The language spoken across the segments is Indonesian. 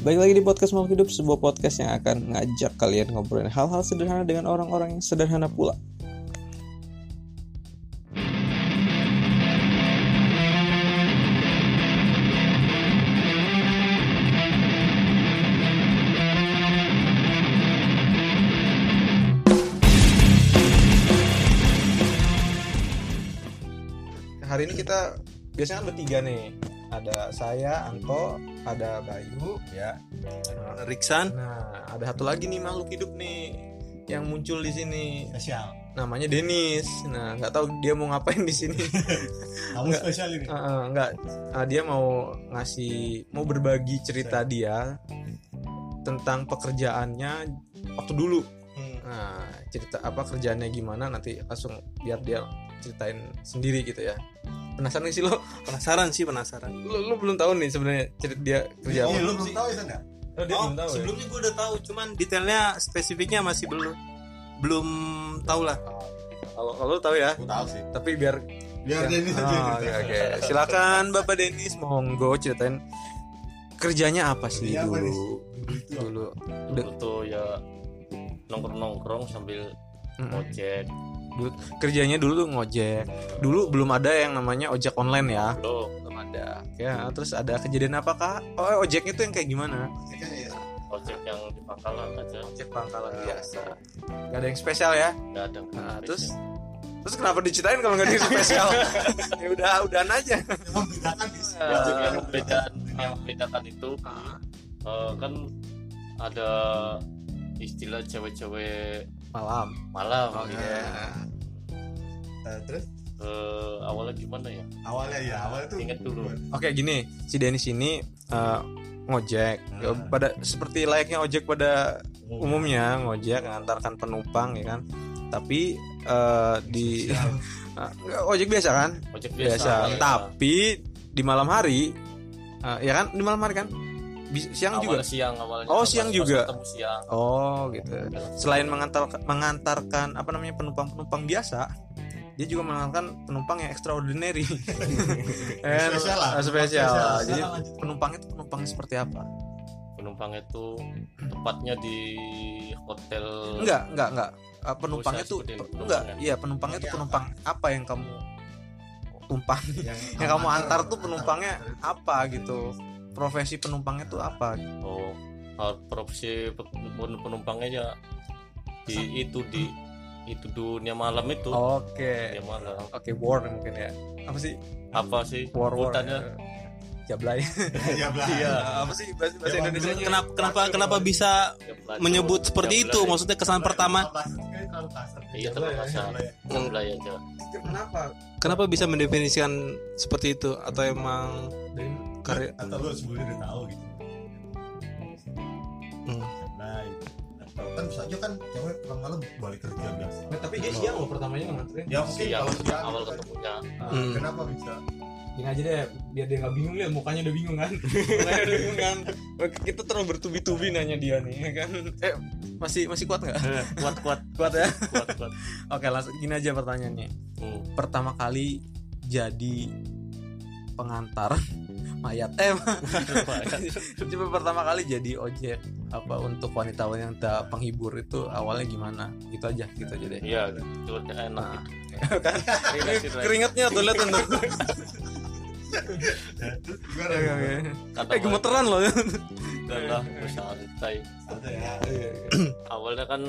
Baik lagi di podcast Makhluk Hidup, sebuah podcast yang akan ngajak kalian ngobrolin hal-hal sederhana dengan orang-orang yang sederhana pula. Hari ini kita biasanya kan bertiga nih. Ada saya, Anto, ada Bayu, ya. Riksan Nah, ada satu lagi nih makhluk hidup nih yang muncul di sini. spesial. Namanya Denis. Nah, nggak tahu dia mau ngapain di sini. Kamu Enggak. spesial ini. Eh, nggak, Ah, dia mau ngasih, mau berbagi cerita dia tentang pekerjaannya waktu dulu. Hmm. Nah, cerita apa kerjaannya gimana nanti langsung biar dia ceritain sendiri gitu ya. Penasaran sih lo? Penasaran sih penasaran. Lo, lo belum tahu nih sebenarnya cerita dia kerja apa? Iya, lu belum tahu ya enggak? Oh, dia Oh, belum tahu ya? sebelumnya gue udah tahu, cuman detailnya spesifiknya masih belum belum tahu lah. Kalau kalau lo tahu ya, Aku tahu sih. tapi biar Biar Ya. Dennis aja Oh, yang oke, cerita. oke. Silakan Bapak Denis monggo ceritain kerjanya apa sih Iya, apa nih? dulu? Itu. Dulu. dulu tuh ya nongkrong-nongkrong sambil Mm-mm. ngojek Dulu- kerjanya dulu tuh ngojek. Dulu belum ada yang namanya ojek online ya. belum Belum ada. Ya, terus ada kejadian apa kak? Oh, ojeknya tuh yang kayak gimana? Iya. ojek yang di pangkalan aja Ojek pangkalan biasa. Gak ada yang spesial ya? nggak ada Nah, terus terus kenapa diceritain kalau nggak ada yang spesial? ya udah, udahan aja. Emang bedakan di yang, membedakan yang membedakan itu eh, kan ada istilah cewek-cewek Malam. malam Oh, iya. Nah, terus Eh, awalnya gimana ya awalnya ya, awalnya tuh Ingat dulu. Oke gini, si Denis ini eh, ngojek, Hmm. pada seperti layaknya ojek pada umumnya ngojek ngantarkan penumpang ya kan. Tapi eh, di eh, nggak, ojek biasa kan, ojek biasa. biasa, ya. Tapi di malam hari, eh, ya kan di malam hari kan, Bis- siang juga. awalnya siang awalnya Oh, siang pas juga. ketemu siang Oh gitu. Selain mengantar mengantarkan apa namanya penumpang-penumpang biasa, dia juga mengantarkan penumpang yang extraordinary. Eh, Spesial lah. eh, Spesial. Spesial. Jadi penumpangnya itu penumpang seperti apa? penumpang itu tepatnya di hotel Enggak, enggak, enggak. Eh, penumpangnya tuh enggak, penumpangnya. iya penumpangnya tuh Penumpangnya penumpang apa yang kamu tumpang yang, yang kamu antar tuh penumpangnya apa gitu. Profesi penumpangnya tuh apa? Oh, profesi pe- pen- penumpangnya ya di itu di itu dunia malam itu. Oke. Dunia malam. Oke, war mungkin ya. Apa sih? Apa sih? War war. Sebutannya? Jablay. Iya, Blah. Iya, apa sih bahasa, bahasa Indonesia? dulu Kenapa kenapa kenapa bisa Ya, pelacur, menyebut seperti jablay. itu? Maksudnya kesan pertama kalau kasar. Iya, terlalu kasar. Jablay aja. Kenapa? kenapa bisa mendefinisikan seperti itu atau emang Dari karya Atau lu sebelumnya udah tahu gitu. Atau kan bisa aja kan cewek pulang malam balik kerja biasa. Nah, tapi dia siang loh pertamanya nganterin. Ya mungkin Siang kalau siang awal kan, ketemunya. Hmm. Kenapa bisa? Gini aja deh, biar dia nggak bingung lihat mukanya udah bingung kan. mukanya udah bingung kan. Kita terus bertubi-tubi nanya dia nih, ya kan. Eh, masih masih kuat nggak? kuat kuat kuat ya. kuat kuat. Oke, langsung gini aja pertanyaannya. Hmm. Pertama kali jadi pengantar mayat. Eh coba pertama kali jadi ojek apa untuk wanita wanita penghibur itu awalnya gimana? Gitu aja gitu aja deh. Iya, itu enak Nah, itu. kan? Iya, keringatnya tuh lihat tuh. Kata eh gemeteran loh. Udah lah, santai. Santai ya. awalnya kan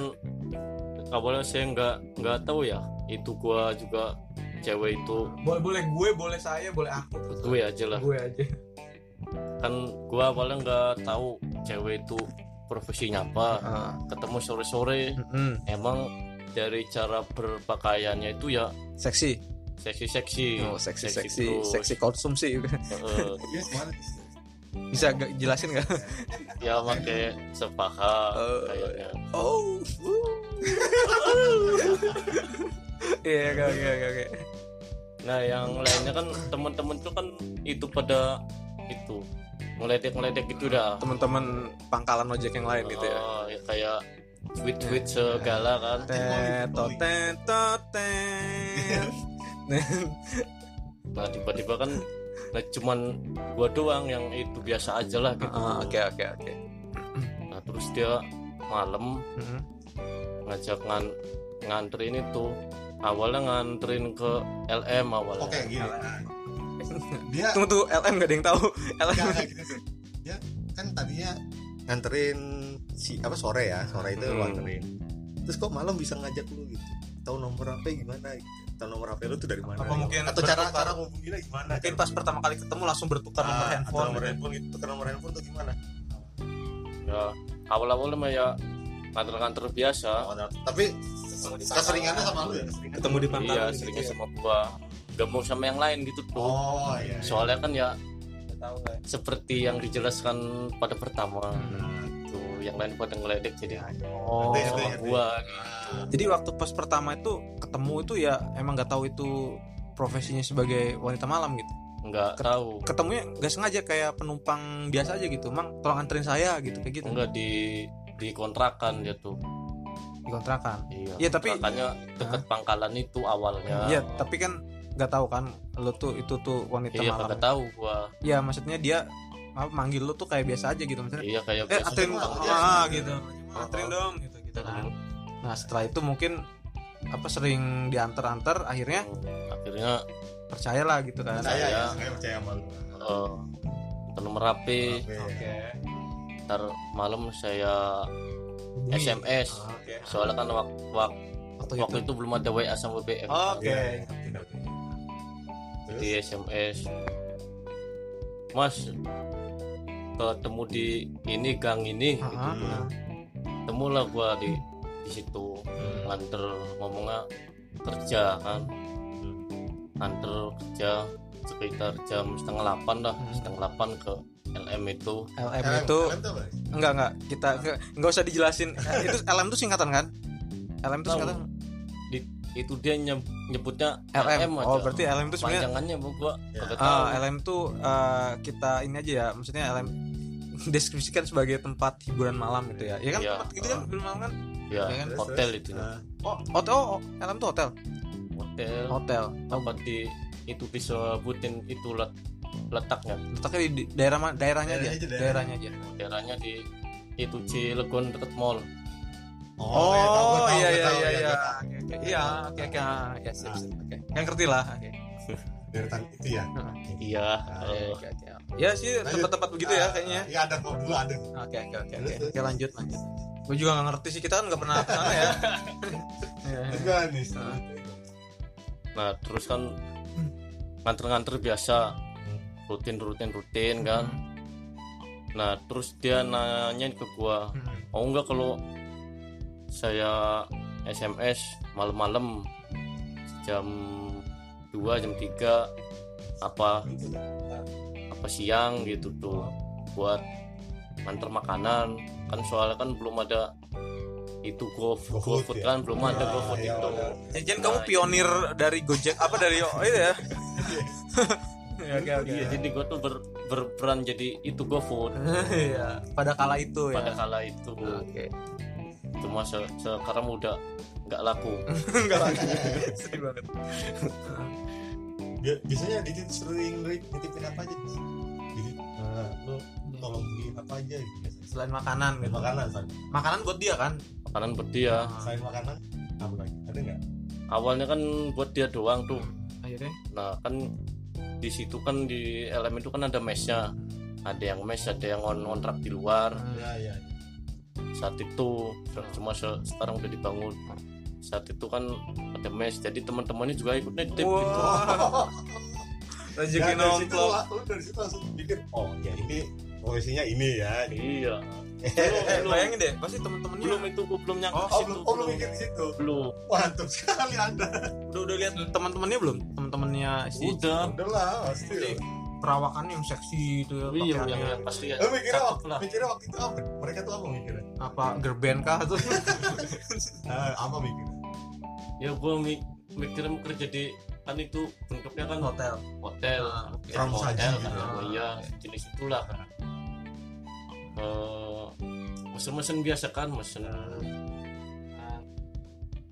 awalnya saya nggak nggak tahu ya. Itu gua juga cewek itu boleh boleh gue boleh saya boleh aku. Gue aja lah. Gue aja. Kan gua awalnya nggak tahu cewek itu profesinya apa. Ah, ketemu sore sore mm-mm. emang dari cara berpakaiannya itu ya seksi. seksi seksi oh seksi seksi terus. seksi konsumsi ke mana? bisa gak jelasin nggak? Ya pakai sepaha Eh, kayaknya. oh. Iya oke oke oke nah yang lainnya kan teman-teman tuh kan itu pada itu ngeledek ngeledek gitu dah. Teman-teman pangkalan ojek yang lain gitu ya? Oh, ya kayak tweet tweet segala kan. Teto teto nah tiba-tiba kan nah cuman gua doang yang itu biasa aja lah gitu. Ah, oke oke oke. Dia malam Mm-mm. ngajak ngan nganterin itu awalnya nganterin ke LM awalnya Oke gini. Nah, dia tunggu tuh LM gak ada yang tahu LM gitu sih. Dia kan tadinya nganterin si apa sore ya, sore itu lu Hmm. nganterin. Terus kok malam bisa ngajak lu gitu? Tahu nomor HP gimana gitu? Tahu nomor HP lu tuh dari mana? Apa mungkin atau cara bertukar? cara ngubunginnya gimana? mungkin pas pertama kali ketemu langsung bertukar nomor Ah, atau handphone nomor gitu. handphone gitu, tukar nomor handphone tuh gimana? ya awal-awalnya mah ya nganter-nganter biasa Oh, nah, tapi keseringannya sama lu ya? Ketemu di pangkalan iya gitu seringnya ya. sama gua. Gak mau sama yang lain gitu tuh. Oh iya. iya. soalnya kan ya Nggak tahu ya. seperti yang dijelaskan pada pertama. Hmm. tuh yang lain pada ngeledek jadi oh Ngerti, sama gua. Jadi waktu pas pertama itu ketemu itu ya emang nggak tahu itu profesinya sebagai wanita malam gitu? Nggak Ket- tahu. ketemunya nggak sengaja kayak penumpang biasa aja gitu. Mang tolong anterin saya gitu kayak gitu. Enggak di di kontrakan dia tuh dikontrakan. Iya Iya, tapi- kontrakannya deket pangkalan itu awalnya. Iya tapi kan nggak tahu kan lo tuh itu tuh wanita iya malam. kagak tahu gua. Ya maksudnya dia apa, manggil lo tuh kayak biasa aja gitu maksudnya iya kayak eh biasa Biasa, ah gitu. Oh, anterin oh. dong gitu gitu kan. Hmm. nah setelah itu mungkin apa sering diantar-antar akhirnya akhirnya percayalah gitu kan. Saya ya, Saya- saya percaya sama lu. eh ke nomor HP Oke. ntar malam saya Hubungi. SMS Ah, oke soalnya kan waktu, waktu, waktu, waktu itu belum ada WA sama BBM oke Iya, ngerti, ngerti. Terus? di SMS Mas ketemu di ini gang ini Ah, gitu. ah. temulah gua di di situ Hmm. nganter ngomongnya kerja kan nganter kerja sekitar jam setengah delapan dah Hmm. setengah delapan ke LM itu LM LM itu LM apa? enggak enggak kita ke- enggak usah dijelasin Eh, itu LM itu singkatan kan LM itu singkatan itu dia nyeb- nyebutnya LM, aja oh berarti LM itu sebenarnya panjangannya bu gua Ya. Ah, tahu LM tuh eh, kita ini aja ya maksudnya LM deskripsikan sebagai tempat hiburan malam gitu ya ya kan Iya. tempat gitu kan hiburan malam kan ya ya kan? Hotel itu Nah, oh hotel oh, oh, LM tuh hotel hotel hotel tempat di itu disebutin itu let, letaknya letaknya di, daerah daerahnya aja? Daerahnya aja, daerah. daerahnya aja? Daerahnya di itu Cilegon deket mall. Oh, ya, tahu, gua tahu, iya iya iya ya, iya. iya oke oke. Ah, ya sip, sip. oke. Kan ngerti lah oke. Deretan itu ya. iya Ah, eh, oke oke ya sih tempat-tempat begitu ya kayaknya. Iya ada kok dulu ada. oke oke oke oke. Lanjut lanjut. Gue juga nggak ngerti sih kita kan nggak pernah ke sana ya. Iya. Enggak nih. Ah. nah terus kan nganter-nganter biasa rutin rutin rutin kan nah terus dia nanyain ke gua Hmm. mau nggak kalau saya SMS malam-malam jam 2 jam 3 apa apa siang gitu tuh buat nganter makanan kan soalnya kan belum ada itu go GoFood GoFood ya? kan belum ada Ah, GoFood iya, itu iya. Jangan kamu pionir dari Gojek apa dari oh itu ya? ya oke oke. Iya, jadi gue tuh ber- berperan jadi itu GoFood Iya, pada kala itu ya. pada kala itu Oke. cuma se- sekarang udah nggak laku Enggak lagi. Sedih banget. Bi- Biasanya Didi tuh sering nitip- nitipin apa aja? Didi, nah, lu tolong beliin apa aja gitu. Selain makanan gitu. makanan, San. Makanan buat dia kan? makanan buat dia Selain makanan, apa lagi? Ada nggak? awalnya kan buat dia doang tuh Akhirnya nah kan di situ kan di LM itu kan ada mesnya ada yang mes ada yang on kontrak di luar Ya, ya. saat itu cuma se- sekarang udah dibangun saat itu kan ada mes jadi teman-temannya juga ikut nitip gitu. Wah. Rezeki Ya, dari situ, dari situ langsung pikir, oh ya ini profesinya ini ya. iya Eh, bayangin deh, pasti temen-temennya belum itu gua belum nyangka Oh, Oh, situ, belum, oh, belum mikir di situ. belum Mantap sekali Anda. udah udah lihat teman-temannya belum? Teman-temannya si udah Udah lah, pasti. Pasti. perawakannya yang seksi itu ya, iya yang, yang pasti ya Lu mikirnya, waktu, lah mikirnya waktu itu apa? Mereka tuh apa mikirnya? apa gerben kah tuh? Ah, apa mikirnya? ya gua mi- mikirnya mau kerja di kan itu bentuknya kan Hotel. hotel Ah, ya, Pramu hotel saji kan gitu. oh, iya jenis itulah kan Eh, mesen-mesen biasa kan mesen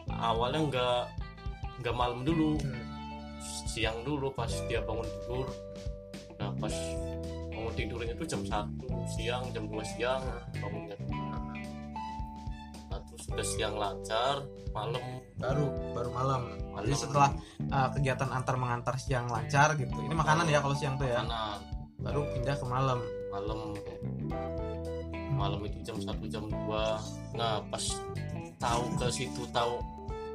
Nah, awalnya nggak nggak malam dulu. Siang dulu pas dia bangun tidur. Nah pas bangun tidurnya itu jam 1 siang jam 2 siang bangunnya. Sudah siang lancar malam. Baru baru malam. Malam. Jadi setelah uh, kegiatan antar mengantar siang lancar gitu ini makanan ya kalau siang tuh ya? Kanan baru pindah ke malam malam malam itu jam satu jam dua. Nah pas tahu ke situ tahu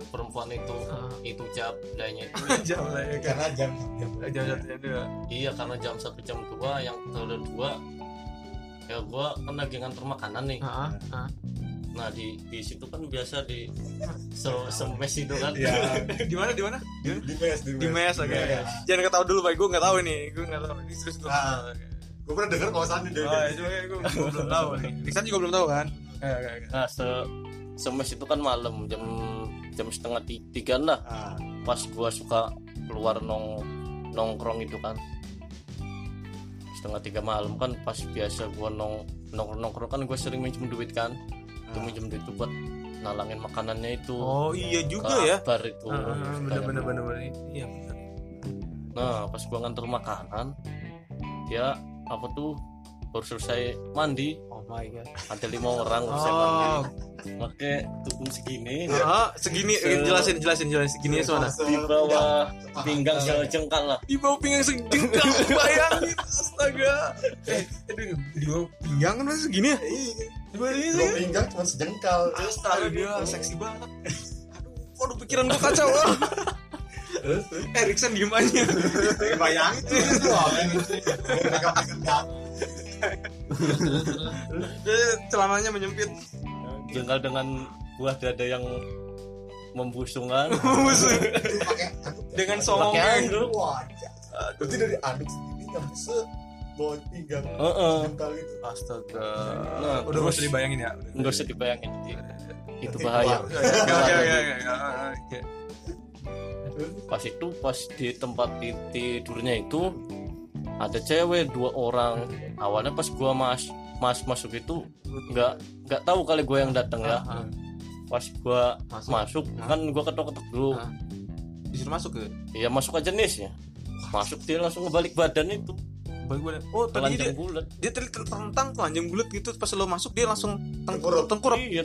perempuan itu Ah. itu jam lainnya itu. Jam lah ya kan karena jam jam jam satu jam dua. Iya karena jam satu jam dua yang kedua ya gua kan lagi nganter makanan nih. Ah, ah. nah di di situ kan biasa di se semes itu kan. Ya di mana di mana? Di di mes di mes. oke. Mes. jangan ketahui dulu baik gue nggak tahu nih gue nggak tahu. Ini terus Ah. Gue pernah dengar kosannya deh oh ya cuma gue belum tahu. Nih Iksan juga belum tahu kan? Oke. nah se semes itu kan malam jam jam setengah ti- tiga lah. Ah. Pas gua suka keluar nong nongkrong itu kan. Setengah tiga malam kan pas biasa gua nong nongkrong nongkrong kan gua sering minjem duit kan. Itu minjem duit itu buat nalangin makanannya itu. Oh iya juga ya? Bar itu. Ah, ah, bener bener bener bener. Iya nah pas gua nganter makanan dia apa tuh? Baru selesai mandi. Oh my god. Ada lima orang selesai mandi. Oh pakai tukung segini. Ah, segini. Se- jelasin jelasin jelasin. Segini soalnya di bawah pinggang sejengkal lah. Di bawah pinggang sejengkal bayangin astaga. Eh aduh, di bawah pinggang kan segini ya? Di bawah pinggang cuma sejengkal. Astaga seksi banget. Aduh waduh pikiran gua kacau. terus? Eh Riksan diem aja. Bayangin tuh itu yang celananya menyempit. Jengkal dengan buah dada yang membusungkan. Pakai dengan wah berarti dari aduk segini sampai se bawah pinggang Heeh. sejengkal itu. Astaga. Nah, udah terus- usah dibayangin ya. nggak usah dibayangin. Itu, itu Nanti bahaya. keluar. oke oke oke oke oke pas itu pas di tempat ti- tidurnya itu ada cewek dua orang. Awalnya pas gua mas mas masuk itu nggak nggak tahu kali gua yang datang ya. Ah, ah. pas gua Masuk. masuk Ah. kan gua ketok ketok dulu disuruh masuk ke? Ya masuk aja nih ya. Masuk dia langsung ngebalik badan itu. Balik badan. Oh tadi dia bulat. dia tadi tertentang telanjang bulat gitu. Pas lo masuk dia langsung teng Tengkurap. tengkurap. Iya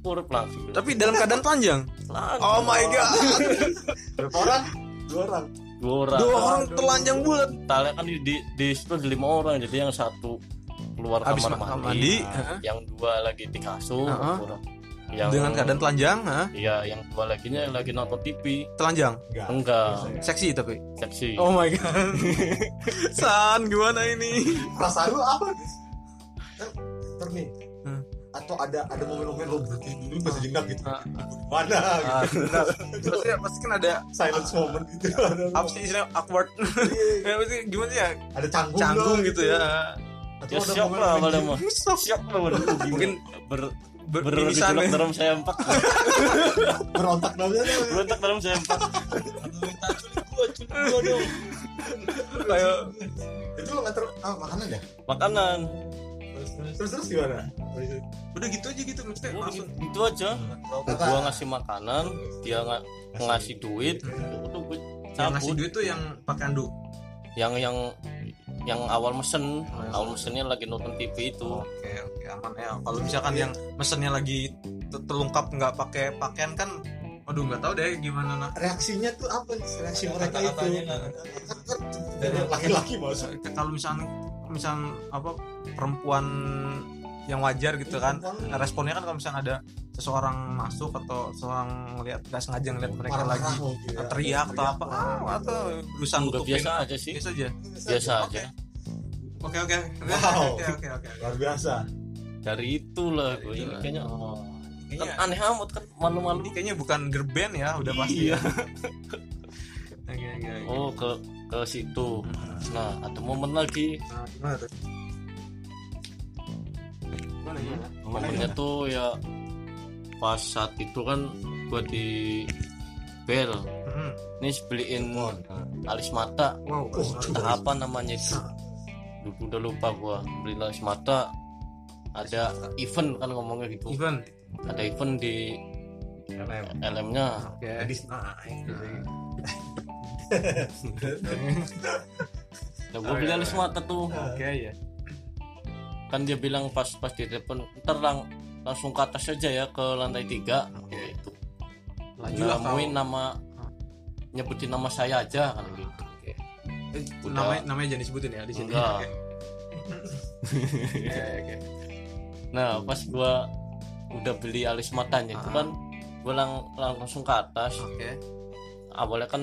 tengkurap langsung. Tapi dalam keadaan telanjang? Oh my god. Berapa orang? Dua orang. Dua orang. Dua orang telanjang bulat. Tali kan di, di, di situ ada lima orang jadi yang satu keluar habis kamar mandi, mandi heeh. yang dua lagi di kasur orang. yang dengan keadaan telanjang ha? iya yang dua lagi lagi nonton TV telanjang? Enggak. Enggak. Seksi tapi. Seksi. Oh my god. San gimana ini? Perasaan lu apa? Nih Hmm. Atau ada ada momen-momen lo berhenti dulu pas sejenak gitu. Ah. mana? Gitu. Ah, benar. pasti pasti kan ada silence moment gitu. ada apa sih istilahnya awkward? Ya, pasti gimana sih ya? Ada canggung, canggung lah, gitu ya. Atau ya ada siap lah awalnya mah siap lah mungkin ber ber, ber pingsan bergejolak ya. dalam sempak berontak dalamnya tuh. berontak dalam sempak minta culik gua culik gua dong kayak itu lo nganter ah, makanan ya? Makanan terus terus gimana? Udah gitu aja gitu maksudnya Udah langsung. gitu aja. Gua ngasih makanan dia nga- ngasih duit. udah gue yang ngasih duit tuh yang pakai anduk yang yang yang awal mesen. Awal mesennya lagi nonton TV itu. Oke oke aman ya. Kalau misalkan yang mesennya lagi te- terlengkap nggak pakai pakaian kan aduh nggak tahu deh gimana nak. Reaksinya tuh apa? Reaksi mereka itu. dari laki-laki masuk kalau misalnya misalnya apa perempuan yang wajar gitu kan responnya kan kalau misalnya ada seseorang masuk atau seseorang ngelihat nggak sengaja ngelihat mereka Marah-marah lagi ya. teriak atau apa ah, atau berusaha nutupin. biasa aja sih. Biasa aja. Biasa Oke. aja. Oke oke. Wow. oke oke oke luar biasa. Dari itulah gue ini kayaknya Oh. kan aneh amat kan malu-malu. Ini kayaknya bukan gerben ya udah pasti Iya. ya oke oke oke. oh ke ke situ. Nah ada momen lagi. Nah, gimana tuh? Gimana gimana? Momennya tuh ya pas saat itu kan gue di bel. Hmm. ini beliin alis mata. Wow entah apa namanya itu. Duh, udah lupa gua. Beli alis mata. Ada event kan ngomongnya gitu. Event? Ada event di LM nya oke. Jadi naik nah, gua beli alis mata tuh oke ya kan dia bilang pas pas di telepon ntar lang langsung ke atas aja ya ke lantai tiga gitu Lanjutlah kau. nemuin nama nyebutin nama saya aja kan gitu Oke. Eh, Udah. namanya namanya jangan disebutin ya di sini. Enggak. Oke. Oke, oke. nah pas gua udah beli alis matanya itu Ah. kan gua lang- langsung ke atas Oke. Awalnya kan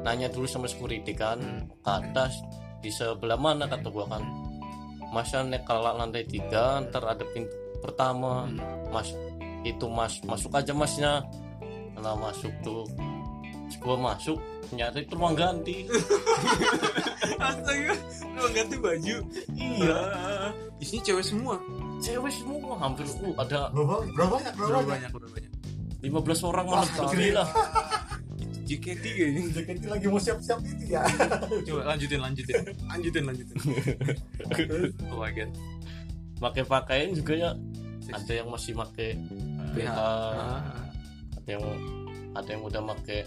nanya dulu sama security kan Hmm. ke atas di sebelah mana kata gua kan masa naik ke lantai tiga ntar ada pintu pertama Hmm. mas itu mas masuk aja masnya nah masuk tuh gua masuk nyari itu ruang ganti Astaga, lu ganti baju. Iya. Isinya cewek semua. cewek semua hampir uh, ada berapa berapa banyak berapa banyak berapa banyak? 15 orang malah alhamdulillah JKT kayaknya. Jaket lagi mau siap-siap itu ya. Coba lanjutin, lanjutin. Lanjutin, lanjutin. oh my god. pakai pakaian juga ya. Ada yang masih pakai BH Ah, ada yang ada yang udah pakai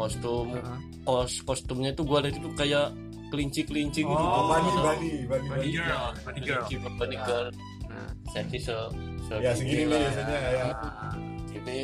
kostum. Ah. kos kostumnya itu gua lihat itu kayak kelinci kelinci gitu. Oh, bani bani bani Bunny bani girl, bunny girl. bunny girl. Nah, jadi se ya segini biasanya kayak ah. ini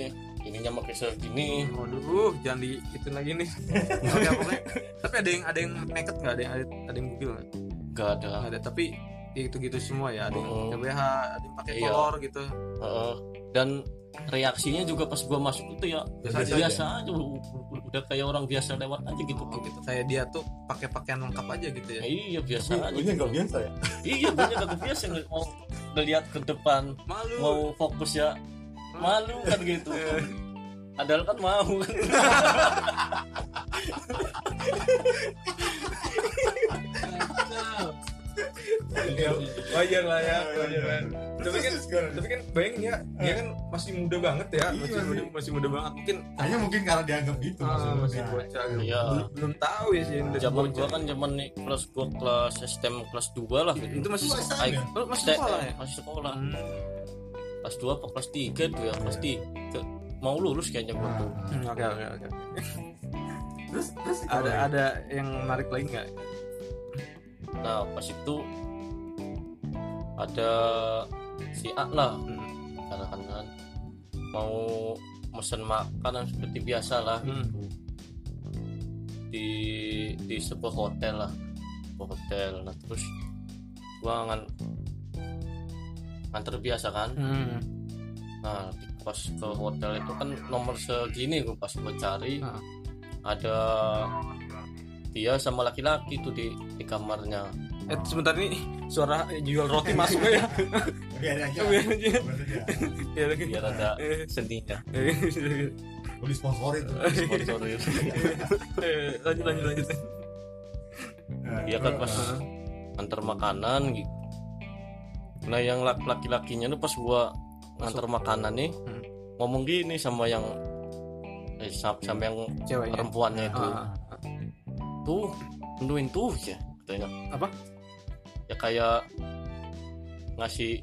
ininya pakai segini Waduh, jangan di itu lagi nih. Oke, pokoknya. Tapi ada yang ada yang naked nggak? Ada yang ada, ada yang bugil nggak? gak ada Nggak ada. Tapi ya gitu-gitu semua ya. Ada yang Oh. pakai BH, ada yang pakai Iya. kolor gitu. Heeh. dan reaksinya juga pas gua masuk itu ya Biasa aja. biasa aja u- u- udah kayak orang biasa lewat aja gitu Oh, gitu. Kayak dia tuh pakai pakaian lengkap aja gitu ya. iya biasa ini aja ini nggak biasa ya iya banyak aku biasa nggak mau ngeliat ke depan Malu. mau fokus ya malu kan gitu padahal kan mau kan wajar lah ya, wajar lah. Tapi kan tapi kan bayangin ya, dia kan masih muda banget ya, Iya, masih muda, sih. masih muda banget. Mungkin hanya mungkin karena dianggap gitu ah, maksudnya. masih bocah gitu. Iya. Belum, belum tahu ya sih zaman gua kan zaman nih kelas gua kelas STM kelas 2 lah gitu itu masih Itu sekolah. Ya? Masih sekolah ya? masih sekolah Hmm. kelas 2 apa kelas 3 tuh ya kelas 3 mau lulus kayaknya gua tuh Hmm, Oke oke oke. terus terus Ada ada yang menarik lagi nggak? nah pas itu ada si A lah Hmm. karena kan kan mau mesen makanan seperti biasa lah Hmm. di di sebuah hotel lah sebuah hotel nah terus gua ngan nganter biasa kan Hmm. nah pas ke hotel itu kan nomor segini gua pas gua cari Ah. ada dia sama laki-laki tuh di di kamarnya Eh sebentar nih suara jual roti masuk ya. biar aja Biar aja. Biar aja. Biar ada Eh, seninya eh, Mau disponsorin tuh. sponsorin eh, lanjut lanjut lanjut. Nah, Iya kan, terus, Pas. antar makanan gitu nah yang lak- laki-lakinya tuh pas gua ngantar makanan nih Hmm. ngomong gini sama yang eh, sam- sama yang Ceweknya. perempuannya itu Ah, tuh tentuin tuh ya katanya Apa? ya kayak ngasih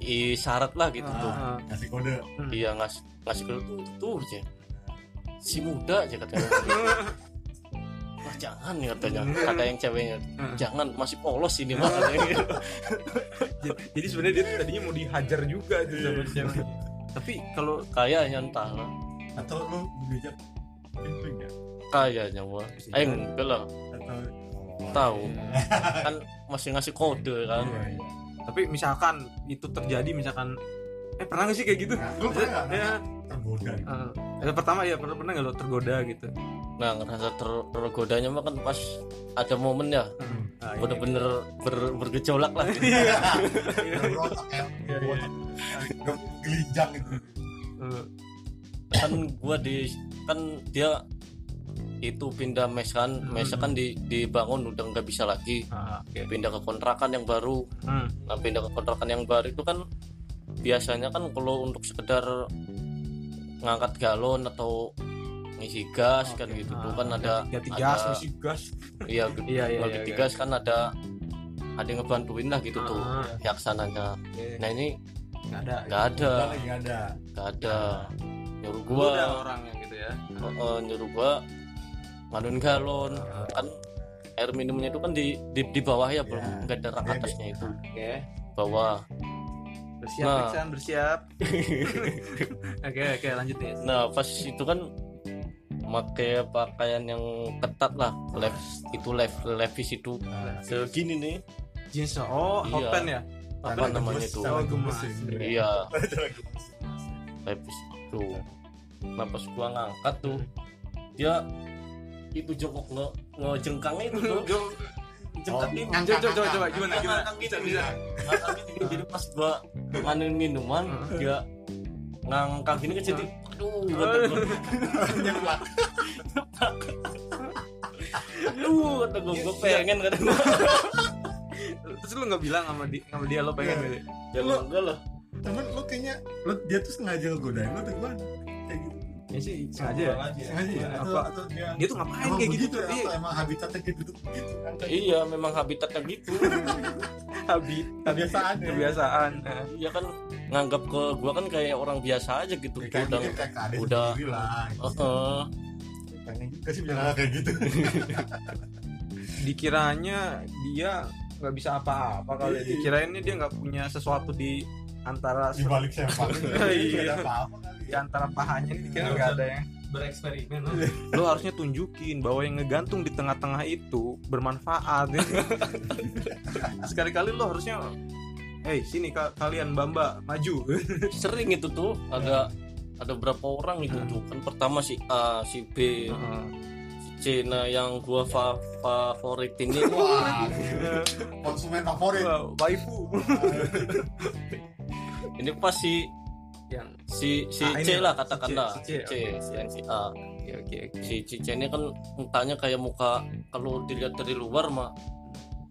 isyarat lah gitu tuh ah, kasih kode dia ngasih ngasih ke tuh tuh ya si muda aja katanya Wah, jangan ya katanya. Kata yang ceweknya jangan masih polos ini mah gitu. Jadi, jadi sebenarnya dia tadinya mau dihajar juga tuh sama ceweknya. Tapi kalau kayaknya entah atau lu diajak camping ya? Kayaknya wah eh enggak lah. Atau tahu. Kan masih ngasih kode kan. Iya, iya. tapi misalkan itu terjadi misalkan eh pernah gak sih kayak gitu? Lu pernah Ya, tergoda. Yang pertama ya pernah pernah nggak lo tergoda gitu? Nah ngerasa ter- tergodanya mah kan pas ada momen ya. Ah, iya. bener-bener ber- bergejolak lah. Ya berotak Gem- gelinjang gitu Eh, kan gua di kan dia itu pindah mes kan. Mesnya kan di, dibangun udah nggak bisa lagi. Ah, oke. pindah ke kontrakan yang baru. Hmm. nah pindah ke kontrakan yang baru itu kan biasanya kan kalau untuk sekedar ngangkat galon atau ngisi gas kan gitu tuh kan ada ganti ada- gas, ngisi gas. iya Iya iya. kalau iya, iya. gas kan ada ada yang ngebantuin lah gitu tuh Ah, pihak sananya oke. nah ini Nggak ada. nggak ada nggak ada nggak ada nyuruh Gua ada orang yang gitu ya. eh, nyuruh gua ngaduin galon kan air minumnya itu kan di di, di bawah ya belum Ya. nggak ada rak Iya, atasnya itu Oke. bawah bersiap Nah. Iksan, bersiap oke oke lanjut ya nah pas itu kan pakai pakaian yang ketat lah lev itu lev levis itu. Segini nih. Jeans oh hot Iya. ya? Apa namanya itu? Oh, ya. iya. Levis itu. Nah pas gua ngangkat tuh dia itu jongkok nge ngejengkangnya itu tuh. Jengkang ini coba coba coba gimana gimana? Jadi pas gua nganin minuman dia ngangkat gini kan jadi aduh. Kata kata gua gua pengen kata gua. Terus lu nggak bilang sama dia sama dia lo pengen Iya. gitu ya enggak lah. Cuman lo kayaknya lo dia tuh sengaja ngegodain lo atau gimana? Gitu. ya sih sengaja ya Sengaja ya? Atau, Apa? atau dia dia tuh ngapain emang kayak gitu begitu tuh ya? iya emang habitatnya gitu gitu kan? iya memang habitatnya gitu habit Kebiasaan ya? kebiasaan Nah. iya kan nganggap ke gua kan kayak orang biasa aja gitu Ya, kayak udah mungkin kayak udah- lah. Pengen juga sih bilang kayak gitu. dikiranya dia nggak bisa apa-apa kali ya. Iya. dikirainnya dia nggak punya sesuatu di antara Di balik sepak. Iya. Apa-apa kali. di antara pahanya ini dikira nggak ada yang bereksperimen lo harusnya tunjukin bahwa yang ngegantung di tengah-tengah itu bermanfaat sekali-kali lo harusnya Hei sini ka- kalian bamba maju. Sering itu tuh ada ada berapa orang itu tuh. Kan pertama si A si B. C nah yang gua fa favorit ini. Wah, konsumen favorit. Waifu. Ini pas si yang si si Ah, C ini, lah si katakanlah. C, si C si yang si A. Oke oke oke. Si si C ini kan mukanya kayak muka kalau dilihat dari luar mah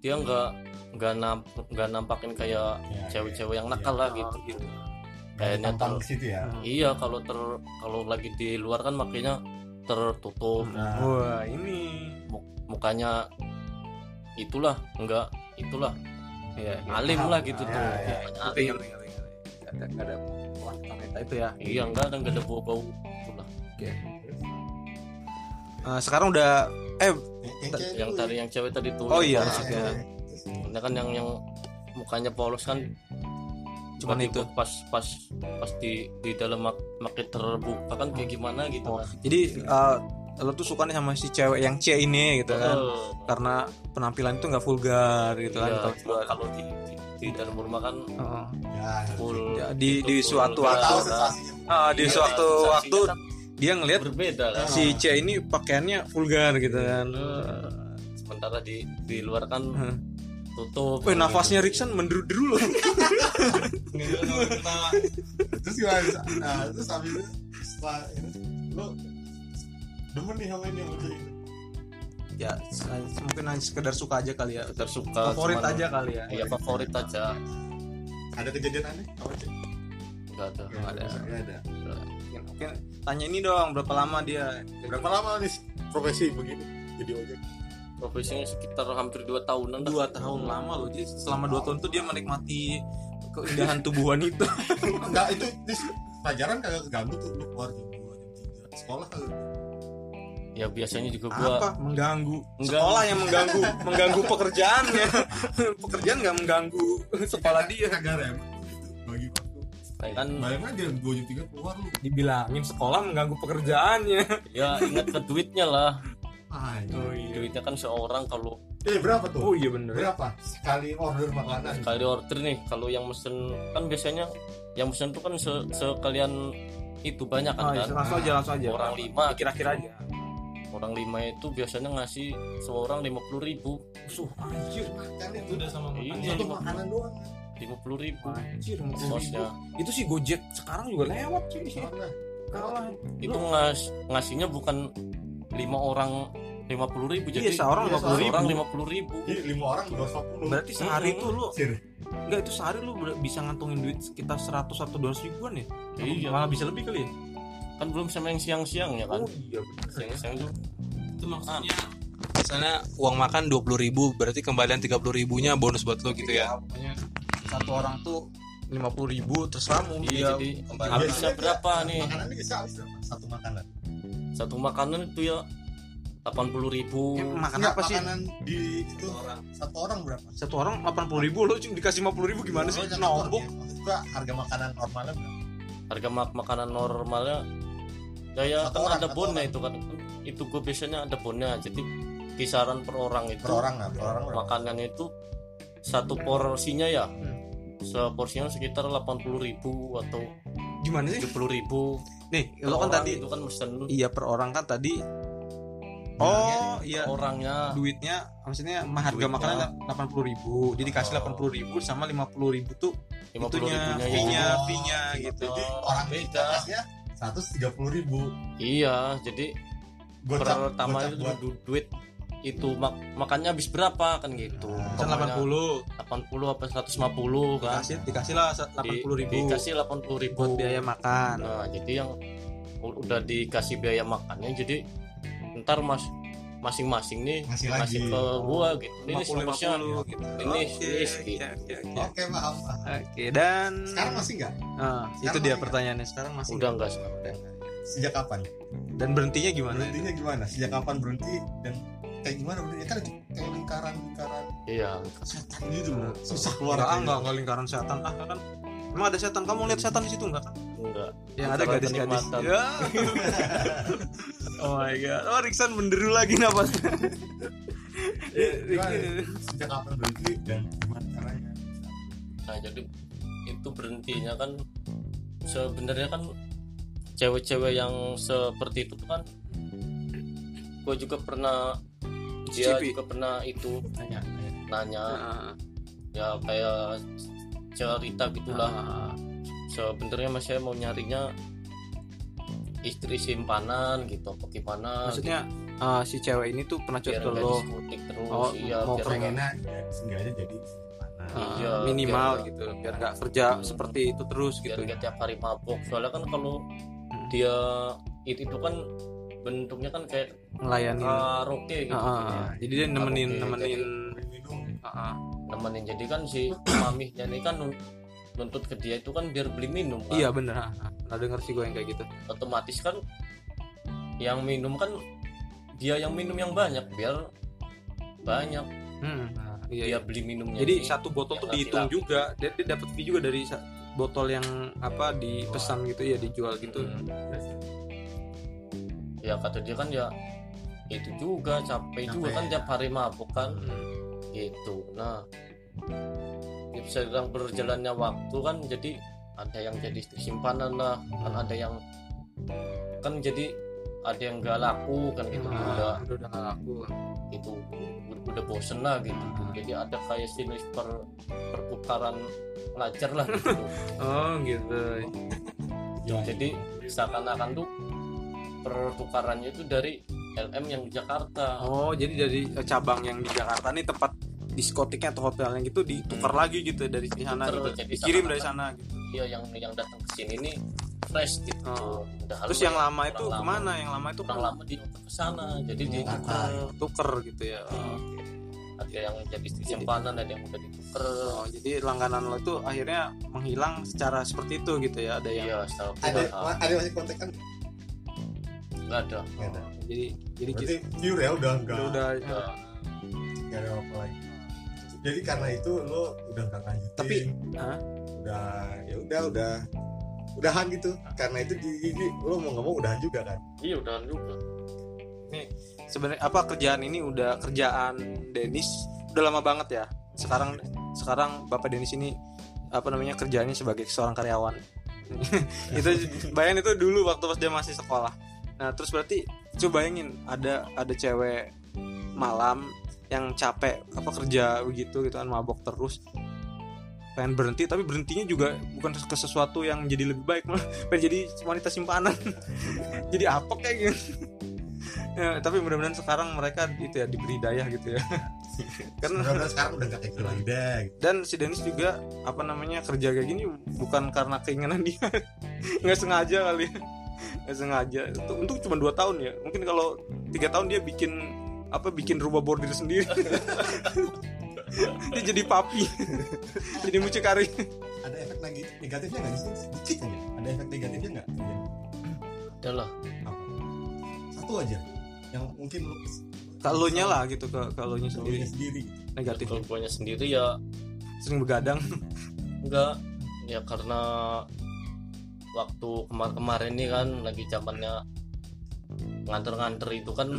dia nggak nggak namp nggak nampakin kayak Ya, cewek-cewek yang nakal lah gitu. Gitu. Kayaknya ter ya. iya kalau ter kalau lagi di luar kan makanya tertutup Nah, wah ini. Mukanya itulah enggak itulah. Ya alim lah gitu Ya, tuh. ya. Ngerti nggak ada nggak ada wanita itu ya. Iya enggak ada enggak ada bau bau itulah Eh, sekarang udah eh yang tadi yang cewek tadi tuh Oh iya, ya. maksudnya. Ini kan yang yang mukanya polos kan Cuman tiba-tiba itu. pas pas pas di di dalam mak makin terbuka kan kayak gimana gitu kan jadi eh, lo tuh sukanya sama si cewek yang C ini gitu kan Eh, karena penampilan itu nggak vulgar gitu kan iya, kalau cuma kalau di, di di dalam rumah kan Heeh. Ya, full Ya, di- di full suatu nggak waktu. sensasinya. Ah, di Iya, suatu waktu kan dia ngelihat berbeda kan si C ini pakaiannya vulgar gitu kan Eh, sementara di di luar kan Hmm. Tutup Wih, nafasnya Riksan menderu-deru loh. terus gimana nah, terus habis itu setelah ini lo demen nih sama ini sama ini ya, mungkin hanya sekedar suka aja kali ya. tersuka Favorit cuman- aja kali ya. iya favorit aja ada kejadian aneh apa sih enggak ada Nggak ada. Nggak ada mungkin tanya ini dong, berapa lama dia? berapa lama nih profesi begini jadi ojek profesinya sekitar hampir dua tahunan dah. Dua tahun lama loh. Jadi selama dua tahun tuh dia menikmati keindahan tubuh wanita. enggak itu di pelajaran kagak keganggu tuh lu keluar jam dua jam tiga sekolah kagak ya biasanya juga gua Apa? Mengganggu. Enggak. Sekolah yang mengganggu, mengganggu pekerjaannya. Pekerjaan nggak mengganggu sekolah dia. kagak rem bagi waktu Nah, kan bayangin aja jam dua jam tiga keluar lu Dibilangin sekolah mengganggu pekerjaannya. ya ingat ke duitnya lah ah Oh iya. duitnya kan seorang kalau eh berapa tuh Oh iya bener. berapa sekali order makanan sekali order nih kalau yang mesen kan biasanya yang mesen tuh kan se- sekalian itu banyak Ah, kan iya, kan langsung aja, langsung aja. orang lima kira-kira aja. orang lima itu biasanya ngasih seorang lima puluh ribu Suh, anjir. makan itu udah sama Iya. makannya satu makanan doang lima puluh ribu Anjir, sosnya itu sih Gojek sekarang juga lewat. Mana? Kalah. itu ngas ngasihnya bukan lima orang lima puluh ribu jadi Iya, seorang Iya, 50 ribu. orang lima puluh ribu Jadi lima orang dua sepuluh Berarti sehari Mm-mm. tuh lu Sir. enggak itu sehari lu bisa ngantongin duit sekitar 100 atau 200 ribuan ya? Iya. Malah bisa lebih kali ya? kan belum sama yang siang-siang ya kan Oh iya siang-siang tuh itu maksudnya Misalnya uang makan 20.000 ribu berarti kembalian 30 ribunya bonus buat lo gitu ya. pokoknya satu orang tuh 50 ribu terserah mau iya jadi habisnya berapa nih Makanannya bisa habis berapa? Satu makanan. Satu makanan itu ya 80.000 ribu. Makan Enggak, apa sih? makanan di itu? Satu orang. Berapa? Satu orang 80 ribu lo cuma dikasih 50 ribu gimana sih? Oh, nombok ya. Harga makanan normalnya berapa? Harga mak- makanan normalnya ya ya Satu kan orang, ada bonnya orang. itu kan. Itu gue biasanya ada bonnya jadi kisaran per orang itu. Per orang per orang berapa? Makanannya itu satu porsinya ya. Hmm. seporsinya sekitar 80.000 ribu atau gimana sih? 70.000 ribu nih lo kan tadi itu kan mesen iya per orang kan tadi. Oh iya. Orangnya. Duitnya maksudnya mah harga Duitnya. makanan 80 ribu. Jadi kasih Oh. 80 ribu sama 50 ribu tuh 50 itunya ribunya fee nya Oh, fee nya gitu. Jadi Oh, orang beda. seratus tiga puluh ribu. Iya jadi gocap pertama gocap itu buat du- duit itu mak makannya habis berapa kan gitu. Misal Pokoknya 80 80 apa 150 kan. Dikasih dikasih lah 80 ribu. dikasih 80 ribu. Buat biaya makan. Nah jadi yang udah dikasih biaya makannya jadi ntar mas masing-masing nih ngasih lagi. ke gua gitu. Ini 50 seharusnya 50 gitu. Ini oke gitu. oke oke. oke paham paham. Oke, dan sekarang masih nggak? Ah, itu dia masih pertanyaannya. Sekarang masih udah nggak? enggak sekarang sejak kapan? Dan berhentinya gimana? Berhentinya gimana? Sejak kapan berhenti dan kayak gimana? Berhenti kan itu kayak lingkaran lingkaran iya. setan gitu loh susah keluar enggak, kayaknya. enggak, enggak lingkaran setan. Ah kan? Emang ada setan? Kamu lihat setan di situ enggak kan? Enggak. Yang ada gadis-gadis. Ya. Oh my god. Oh Riksan menderu lagi napas Gimana? sejak kapan berhenti dan gimana caranya? Nah jadi itu berhentinya kan sebenarnya kan cewek-cewek yang seperti itu kan gue juga pernah dia Cicipi. juga pernah itu Nanya. nanya. Ah, ya kayak cerita gitulah. Ah, sebenarnya mas saya mau nyarinya istri simpanan gitu apa gimana maksudnya ah, si cewek ini tuh pernah gitu. curhat lo terus Oh, iya mau biar pengen nggak- pengennya ya, seenggaknya jadi mana ah, Iya, minimal biar- gitu biar nggak kerja seperti itu terus biar gitu. tiap hari mabok soalnya kan kalau Hmm. dia itu itu kan bentuknya kan kayak ngelayanin. karaoke gitu. Ah, ah, ah. jadi dia nemenin Karaoke, nemenin. Ah, ah. nemenin. Jadi kan si mamihnya ini kan nun- nuntut ke dia itu kan biar beli minum kan iya bener. Pernah denger sih gue yang kayak gitu. Otomatis kan yang minum kan dia yang minum yang banyak biar banyak. Hmm. iya, dia iya. beli minumnya jadi ini. satu botol tuh dihitung juga. Dia, dia dapat fee juga dari botol yang apa dipesan gitu. Ya dijual gitu. Hmm. Ya kata dia kan ya itu juga capek Capek, juga kan ya. tiap hari mabuk kan. Hmm. gitu. Nah ya sedang berjalannya waktu kan jadi ada yang jadi simpanan lah kan ada yang kan jadi ada yang gak laku kan gitu Ah, udah udah udah nggak laku. gitu. Udah bosen lah gitu. Ah. jadi ada kayak sinis per perputaran pelajar lah gitu. Oh gitu. Jadi seakan-akan tuh pertukarannya itu dari LM yang di Jakarta. Oh jadi dari eh, cabang yang di Jakarta nih tempat diskotiknya atau hotelnya gitu ditukar lagi gitu dari di sana gitu. jadi dikirim dari sana. gitu. Dia yang yang datang ke sini nih fresh gitu. Oh. Udah terus yang ya, lama itu lama. ke mana? Yang lama itu orang lama diutak ke sana jadi Oh, ditukar tuker gitu ya. Oh. ada yang jadi simpanan ada yang udah ditukar. Oh, jadi langganan lo itu akhirnya menghilang secara seperti itu gitu ya ada yang iya ada ada masih kontak kan nggak ada. Nggak ada. jadi jadi kita berarti pure ya udah enggak udah, udah. Nggak. ada apa lagi. Jadi karena itu lo udah nggak lanjutin. Tapi- udah ya udah udah udahan gitu. Karena itu di ini lo mau nggak mau udahan juga kan? Iya udah juga. Sebenarnya apa kerjaan ini udah kerjaan Denis udah lama banget ya. Sekarang sekarang Bapak Denis ini apa namanya kerjaannya sebagai seorang karyawan. Itu bayangin itu dulu waktu pas dia masih sekolah nah terus berarti coba bayangin ada ada cewek malam yang capek apa kerja begitu gitu kan mabok terus. Pengen berhenti tapi berhentinya juga bukan ke sesuatu yang jadi lebih baik malah pengen jadi wanita simpanan. Jadi apa kayak gitu ya, tapi mudah-mudahan sekarang mereka itu ya diberi daya gitu ya. Karena sekarang udah nggak kayak gitu lagi gitu. dan si Dennis juga apa namanya kerja kayak gini bukan karena keinginan dia. Nggak sengaja kali. ya nggak sengaja. Untuk, untuk cuma dua tahun ya. Mungkin kalau tiga tahun dia bikin apa bikin rumah bordir sendiri. Dia jadi papi. Jadi mucikari. Ada efek neg- negatifnya nggak sih? Dikit aja ada efek negatifnya nggak? Adalah apa? Satu aja. Yang mungkin lu kalau nya lah gitu ke kalau nya sendiri. sendiri. Negatif. Kalau sendiri ya sering begadang. Enggak ya karena waktu kemarin-kemarin ini kan lagi zamannya nganter-nganter itu kan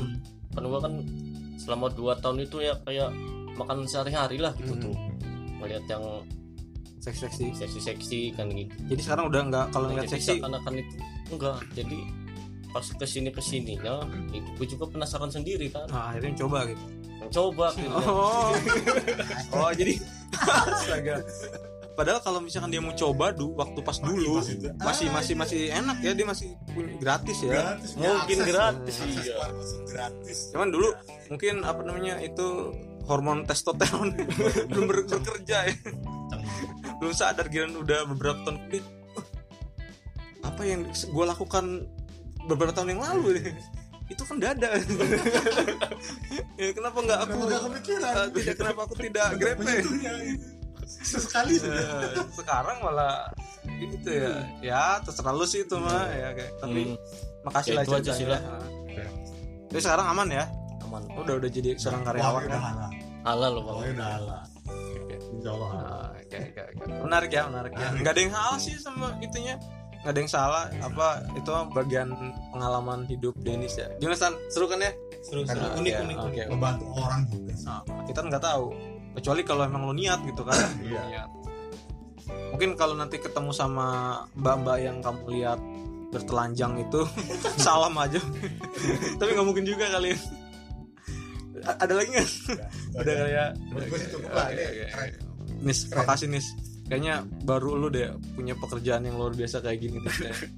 kan gua kan selama dua tahun itu ya kayak makan sehari-hari lah gitu Mhm. tuh. Melihat yang seksi-seksi. seksi-seksi kan gitu. Jadi sekarang udah nggak kalau Nah, ngeliat seksi? seakan-akan itu enggak. Jadi pas ke sini ke sininya itu gue juga penasaran sendiri kan. Nah, akhirnya coba gitu. Coba gitu. Oh. Oh jadi astaga padahal kalau misalkan dia mau coba du waktu pas dulu masih masih masih enak ya dia masih punya gratis ya gratis Mungkin akses. gratis, iya. gratis cuman dulu mungkin apa namanya itu hormon testosteron belum ber- bekerja ya belum sadar Giran udah beberapa tahun kemudian "Oh, apa yang gue lakukan beberapa tahun yang lalu nih itu kan dada ya, kenapa nggak aku Kenapa nggak kepikiran? eh, tidak kenapa aku tidak grepe. Sesekali saja. Eh, sekarang malah gitu ya ya terserah lu sih itu mah ya kayak tapi Hmm, makasih Ya, lah itu aja sih lah. Jadi sekarang aman ya aman udah udah jadi seorang karyawan kan halal. loh bang udah halal. Insya Allah. Ah, oke, oke, oke. menarik ya menarik ya nggak ada yang salah sih sama itunya nggak ada yang salah apa itu bagian pengalaman hidup Denis ya gimana San seru kan ya Seru Kan seru. Ah, Unik iya, unik. oke. Membantu orang juga. Nah, kita nggak tahu kecuali kalau emang lo niat gitu kan Iya. Niat. mungkin kalau nanti ketemu sama mbak-mbak yang kamu lihat bertelanjang itu salam aja tapi nggak mungkin juga kali. A- ada lagi nggak udah kali ya oke, keren. Nis makasih Nis kayaknya baru lu deh punya pekerjaan yang luar biasa kayak gini Nis, ya. Sih.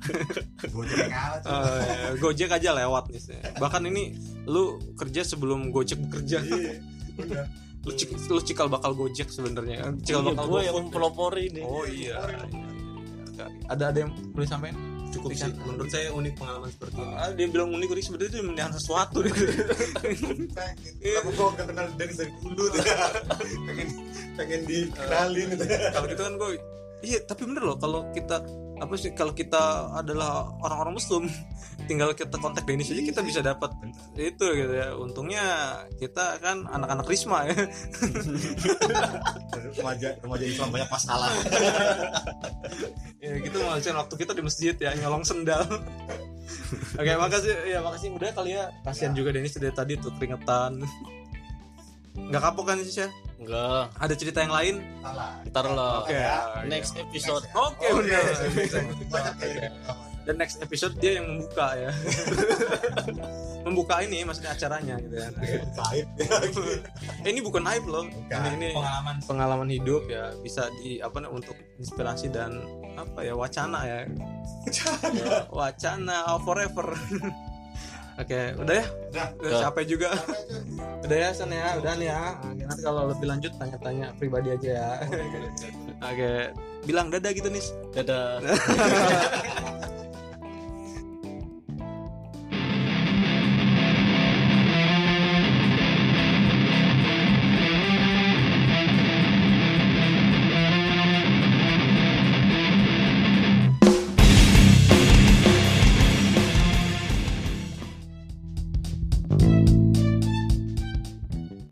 Eh, Gojek aja lewat Nis ya. bahkan ini lu kerja sebelum Gojek bekerja Iya. Udah. Lu, cik- lu cikal bakal Gojek sebenarnya cikal iya, bakal gue yang mempelopori ini Oh iya. iya, iya, iya. Ada ada yang boleh sampein? Cukup sih. Menurut saya unik pengalaman seperti ini. Ah, dia bilang unik unik sebenarnya dia menyahan sesuatu dia. Tapi gue gak kenal dari dari dulu pengen pengen dikenalin kalau gitu kan gue iya tapi bener loh kalau kita apa sih kalau kita adalah orang-orang muslim tinggal kita kontak Denis aja kita bisa dapat itu gitu ya. Untungnya kita kan anak-anak Risma ya. Remaja remaja Islam banyak masalah. ya gitu ngelakuin waktu kita di masjid ya nyolong sendal. Oke makasih. Ya makasih. Udah kali ya. Kasihan juga Denis dari tadi tuh keringetan nggak kapok kan sih ya? Enggak ada cerita yang lain? Salah. ntar lah Oke. next episode. Oke Oh, bener iya. Banyak kayak dan next episode dia yang membuka ya. Membuka ini maksudnya acaranya gitu ya. Eh, ini bukan aib loh. Ini, ini Pengalaman. pengalaman hidup ya. Bisa di apa nih, untuk inspirasi dan apa ya wacana ya. Wacana. Oh, forever oke udah ya? Udah. udah capek juga. Udah ya sana ya? Udah nih ya? Oke, nanti kalau lebih lanjut tanya-tanya pribadi aja ya. Oke. Bilang dadah gitu nih dadah